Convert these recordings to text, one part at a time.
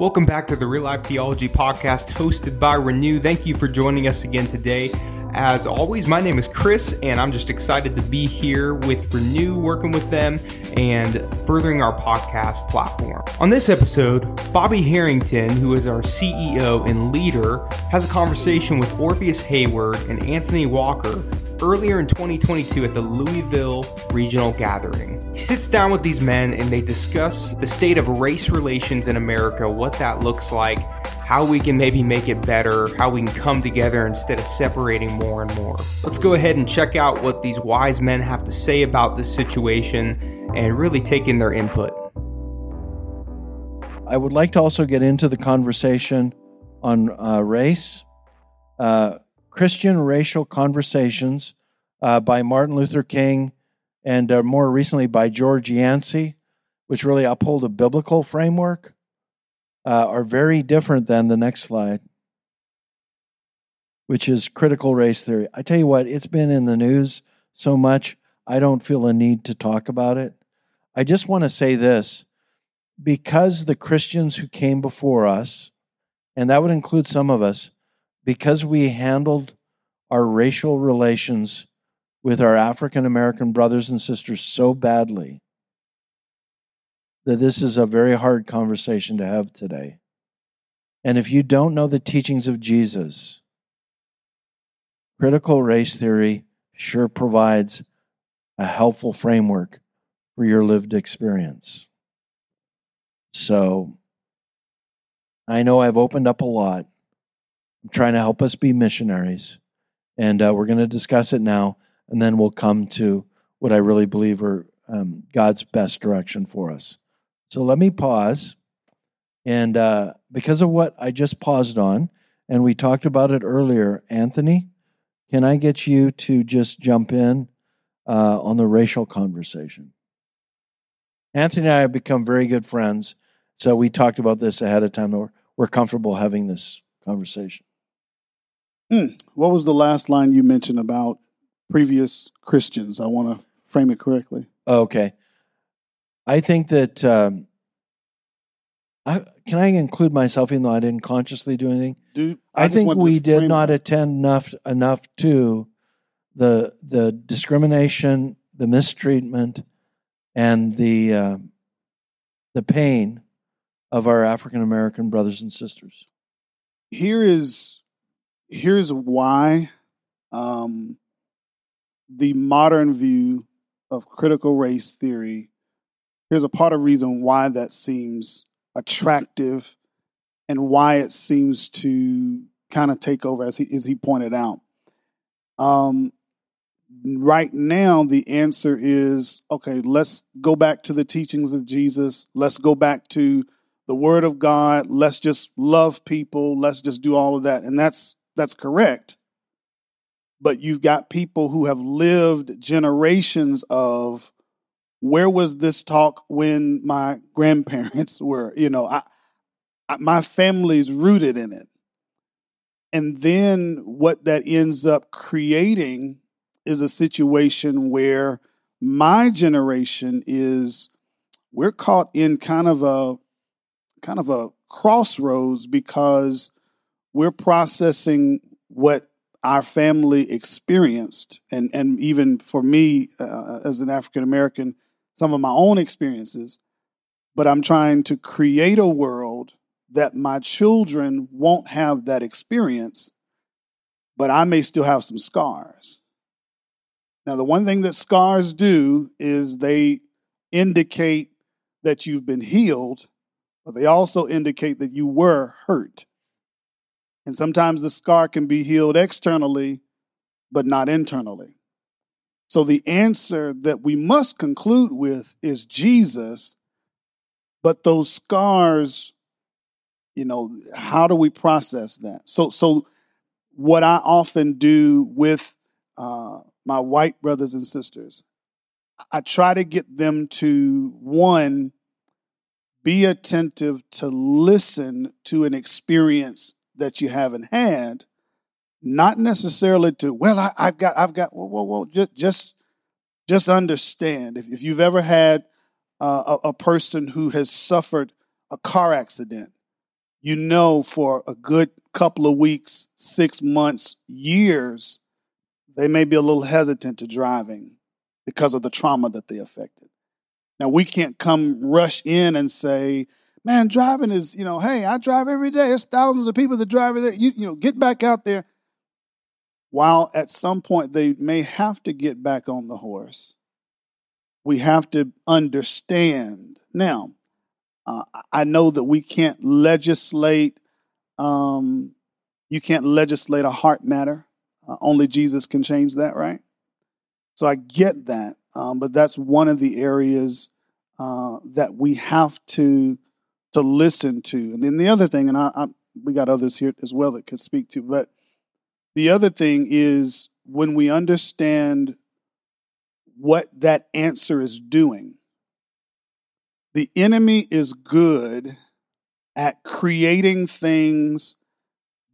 Welcome back to the Real Life Theology Podcast hosted by Renew. Thank you for joining us again today. As always, my name is Chris, and I'm just excited to be here with Renew, working with them and furthering our podcast platform. On this episode, Bobby Harrington, who is our CEO and leader, has a conversation with Orpheus Heyward and Anthony Walker earlier in 2022 at the Louisville Regional Gathering. He sits down with these men and they discuss the state of race relations in America, what that looks like, how we can maybe make it better, how we can come together instead of separating more and more. Let's go ahead and check out what these wise men have to say about this situation and really take in their input. I would like to also get into the conversation on uh, race. Uh, Christian Racial Conversations uh, by Martin Luther King and uh, more recently by George Yancey, which really uphold a biblical framework, uh, are very different than the next slide, which is critical race theory. I tell you what, it's been in the news so much, I don't feel a need to talk about it. I just want to say this because the Christians who came before us, and that would include some of us, because we handled our racial relations with our African American brothers and sisters so badly that this is a very hard conversation to have today. And if you don't know the teachings of Jesus, critical race theory sure provides a helpful framework for your lived experience. So I know I've opened up a lot. I'm trying to help us be missionaries. And uh, we're going to discuss it now, and then we'll come to what I really believe are um, God's best direction for us. So let me pause. And uh, because of what I just paused on, and we talked about it earlier, Anthony, can I get you to just jump in uh, on the racial conversation? Anthony and I have become very good friends. So we talked about this ahead of time. We're, we're comfortable having this conversation. Hmm. What was the last line you mentioned about previous Christians? I want to frame it correctly. Okay. I think that um, I, can I include myself, even though I didn't consciously do anything. Dude, I, I think we did not attend enough enough to the the discrimination, the mistreatment, and the uh, the pain of our African American brothers and sisters. Here is here's why um, the modern view of critical race theory here's a part of reason why that seems attractive and why it seems to kind of take over as he as he pointed out. Um, right now the answer is okay let's go back to the teachings of jesus. Let's go back to the word of god. Let's just love people. Let's just do all of that. And that's that's correct. But you've got people who have lived generations of where was this talk when my grandparents were, you know, I, I my family's rooted in it. And then what that ends up creating is a situation where my generation is we're caught in kind of a kind of a crossroads because we're processing what our family experienced and and even for me uh, as an African American some of my own experiences but I'm trying to create a world that my children won't have that experience but I may still have some scars now the one thing that scars do is they indicate that you've been healed but they also indicate that you were hurt and sometimes the scar can be healed externally, but not internally. So the answer that we must conclude with is Jesus. But those scars, you know, how do we process that? So, so what I often do with uh, my white brothers and sisters, I try to get them to one, be attentive to listen to an experience that you haven't had, not necessarily to, well, I, have got, I've got, whoa, whoa, whoa, just, just, just understand. If, if you've ever had uh, a, a person who has suffered a car accident, you know for a good couple of weeks, six months, years, they may be a little hesitant to driving because of the trauma that they affected. Now we can't come rush in and say, man, driving is, you know, hey, I drive every day. There's thousands of people that drive there. You, you know, get back out there. While at some point they may have to get back on the horse, we have to understand. Now, uh, I know that we can't legislate, um, you can't legislate a heart matter. Uh, only Jesus can change that, right? So I get that. Um, but that's one of the areas uh, that we have to to listen to. And then the other thing, and I, I, we got others here as well that could speak to, but the other thing is when we understand what that answer is doing, the enemy is good at creating things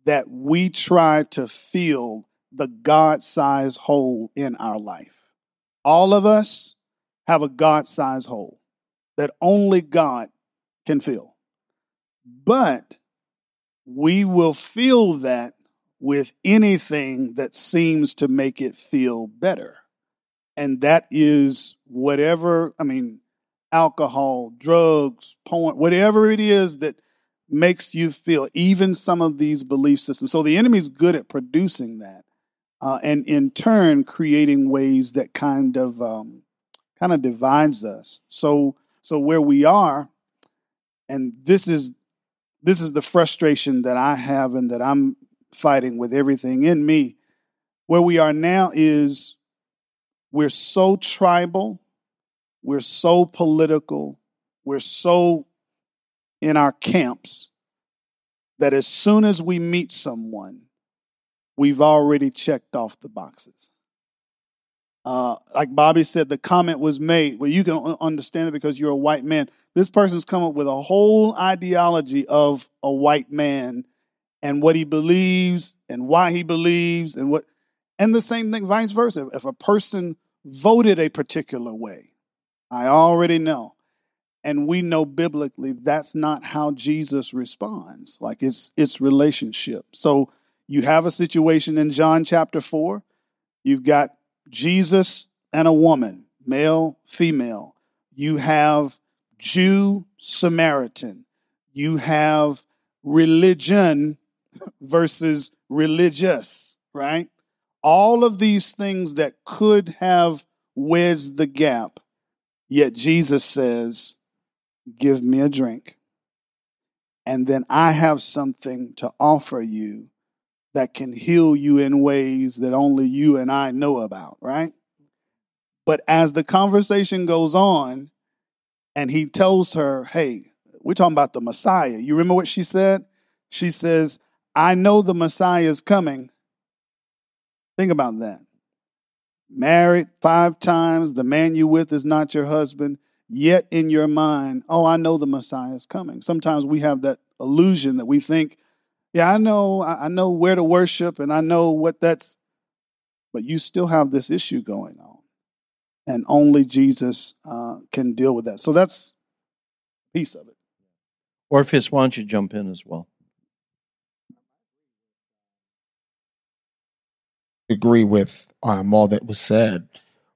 that we try to fill the God sized hole in our life. All of us have a God sized hole that only God can fill. But we will fill that with anything that seems to make it feel better. And that is whatever, I mean, alcohol, drugs, porn, whatever it is that makes you feel, even some of these belief systems. So the enemy's good at producing that. Uh, and in turn, creating ways that kind of um, kind of divides us. So so where we are, and this is this is the frustration that I have and that I'm fighting with everything in me. Where we are now is we're so tribal, we're so political, we're so in our camps that as soon as we meet someone, we've already checked off the boxes. Uh, like Bobby said, the comment was made. Well, you can understand it because you're a white man. This person's come up with a whole ideology of a white man and what he believes and why he believes and what, and the same thing, vice versa. If a person voted a particular way, I already know, and we know biblically that's not how Jesus responds. Like it's it's relationship. So you have a situation in John chapter four. You've got Jesus and a woman, male, female. You have Jew, Samaritan. You have religion versus religious, right? All of these things that could have wedged the gap, yet Jesus says, Give me a drink. And then I have something to offer you that can heal you in ways that only you and I know about, right? But as the conversation goes on, and he tells her, Hey, we're talking about the Messiah. You remember what she said? She says, I know the Messiah is coming. Think about that. Married five times, the man you with is not your husband, yet in your mind, oh, I know the Messiah is coming. Sometimes we have that illusion that we think yeah, I know, I know where to worship and I know what that's, but you still have this issue going on. And only Jesus uh, can deal with that. So that's a piece of it. Orpheus, why don't you jump in as well? Agree with um, all that was said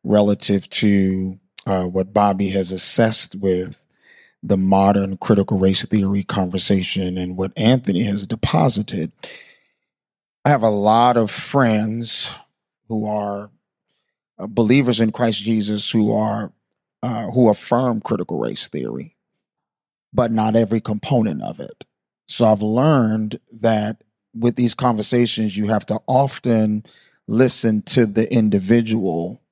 relative to uh, what Bobby has assessed with the modern critical race theory conversation and what Anthony has deposited. I have a lot of friends who are uh, believers in Christ Jesus who are uh, who affirm critical race theory, but not every component of it. So I've learned that with these conversations, you have to often listen to the individual,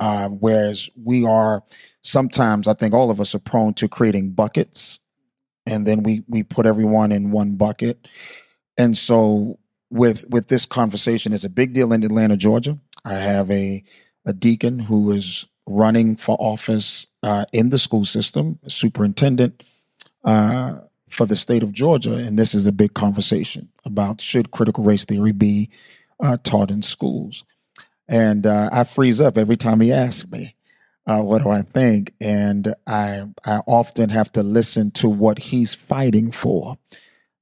uh, whereas we are sometimes I think all of us are prone to creating buckets and then we we put everyone in one bucket. And so with with this conversation, it's a big deal in Atlanta, Georgia. I have a a deacon who is running for office uh, in the school system, superintendent uh, for the state of Georgia, and this is a big conversation about should critical race theory be uh, taught in schools. And uh, I freeze up every time he asks me uh, what do I think? And I I often have to listen to what he's fighting for,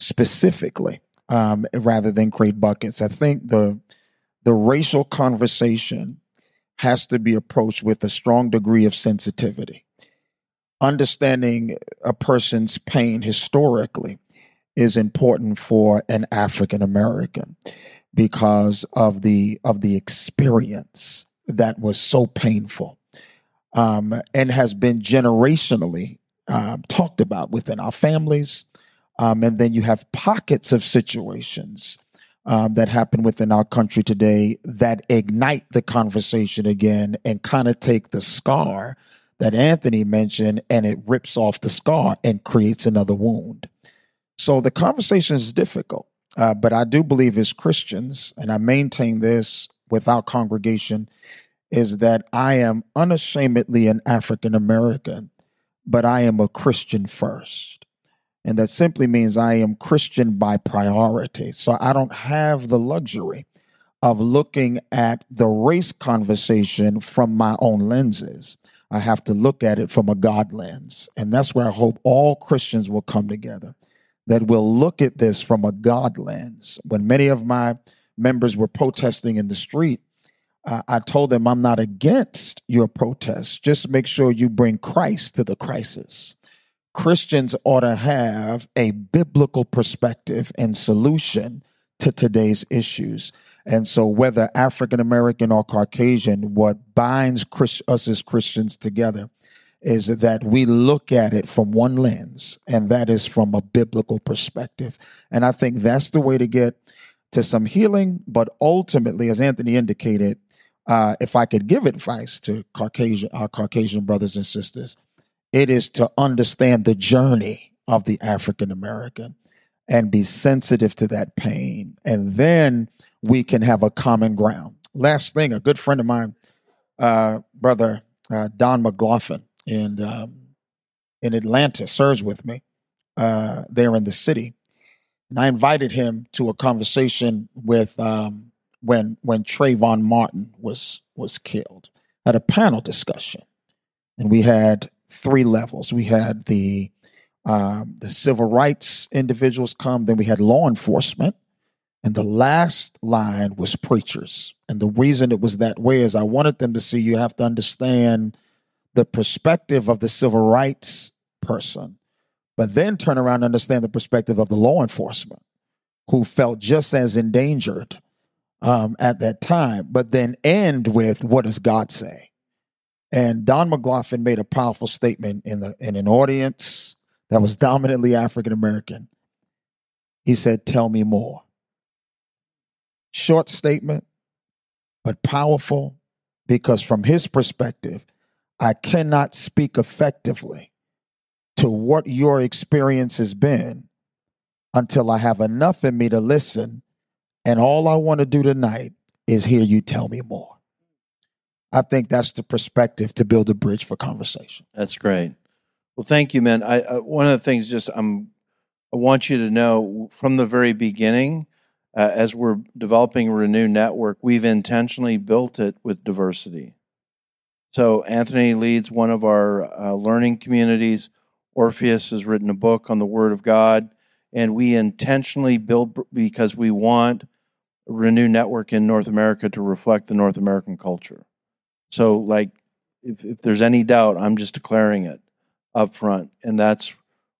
specifically um, rather than create buckets. I think the the racial conversation has to be approached with a strong degree of sensitivity. Understanding a person's pain historically is important for an African American because of the of the experience that was so painful um, and has been generationally um, talked about within our families. Um, and then you have pockets of situations um, that happen within our country today that ignite the conversation again and kind of take the scar that Anthony mentioned and it rips off the scar and creates another wound. So the conversation is difficult. Uh, but I do believe as Christians, and I maintain this with our congregation, is that I am unashamedly an African American, but I am a Christian first. And that simply means I am Christian by priority. So I don't have the luxury of looking at the race conversation from my own lenses. I have to look at it from a God lens. And that's where I hope all Christians will come together, that will look at this from a God lens. When many of my members were protesting in the street, uh, I told them I'm not against your protest. Just make sure you bring Christ to the crisis. Christians ought to have a biblical perspective and solution to today's issues. And so, whether African American or Caucasian, what binds Christ- us as Christians together is that we look at it from one lens, and that is from a biblical perspective. And I think that's the way to get to some healing. But ultimately, as Anthony indicated, uh, if I could give advice to Caucasian, our Caucasian brothers and sisters, it is to understand the journey of the African American and be sensitive to that pain. And then we can have a common ground. Last thing, a good friend of mine, uh, brother uh, Don McLaughlin in, um, in Atlanta, serves with me uh, there in the city. And I invited him to a conversation with um, when when Trayvon Martin was was killed. Had a panel discussion, and we had three levels. We had the um, the civil rights individuals come, then we had law enforcement, and the last line was preachers. And the reason it was that way is I wanted them to see you have to understand the perspective of the civil rights person, but then turn around and understand the perspective of the law enforcement who felt just as endangered um, at that time, but then end with what does God say? And Don McLaughlin made a powerful statement in the in an audience that was dominantly African American. He said, "Tell me more." Short statement, but powerful, because from his perspective, I cannot speak effectively to what your experience has been until I have enough in me to listen and all I want to do tonight is hear you tell me more. I think that's the perspective to build a bridge for conversation. That's great. Well, thank you, man. I, uh, one of the things just I'm I want you to know from the very beginning, uh, as we're developing Renew Network, we've intentionally built it with diversity. So Anthony leads one of our uh, learning communities. Orpheus has written a book on the Word of God and we intentionally build because we want Renew Network in North America to reflect the North American culture. So, like, if, if there's any doubt, I'm just declaring it up front. And that's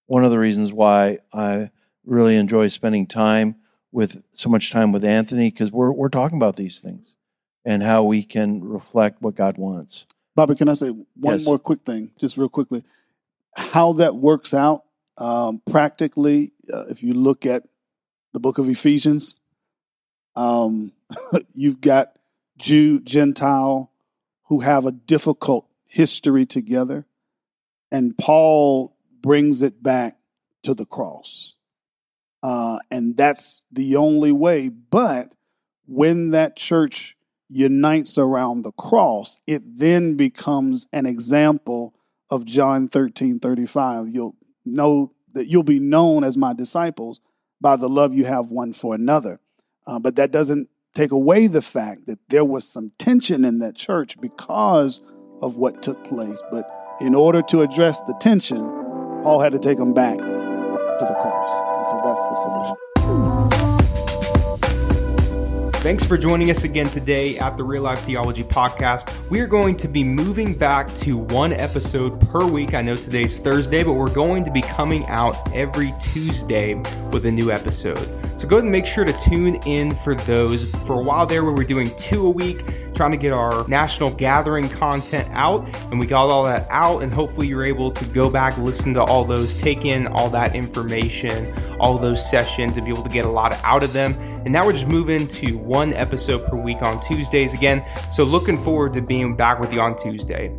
one of the reasons why I really enjoy spending time with so much time with Anthony because we're, we're talking about these things and how we can reflect what God wants. Bobby, can I say one Yes. more quick thing, just real quickly? How that works out um, practically, uh, if you look at the book of Ephesians, um, you've got Jew, Gentile, who have a difficult history together. And Paul brings it back to the cross. Uh, and that's the only way. But when that church unites around the cross, it then becomes an example of John 13 35. You'll know that you'll be known as my disciples by the love you have one for another. Uh, but that doesn't take away the fact that there was some tension in that church because of what took place. But in order to address the tension, Paul had to take them back to the cross. And So that's the solution. Thanks for joining us again today at the Real Life Theology Podcast. We are going to be moving back to one episode per week. I know today's Thursday, but we're going to be coming out every Tuesday with a new episode. So go ahead and make sure to tune in for those. For a while there, we were doing two a week trying to get our national gathering content out, and we got all that out. And hopefully, you're able to go back, listen to all those, take in all that information, all those sessions, and be able to get a lot out of them. And now we're just moving to one episode per week on Tuesdays again. So, looking forward to being back with you on Tuesday.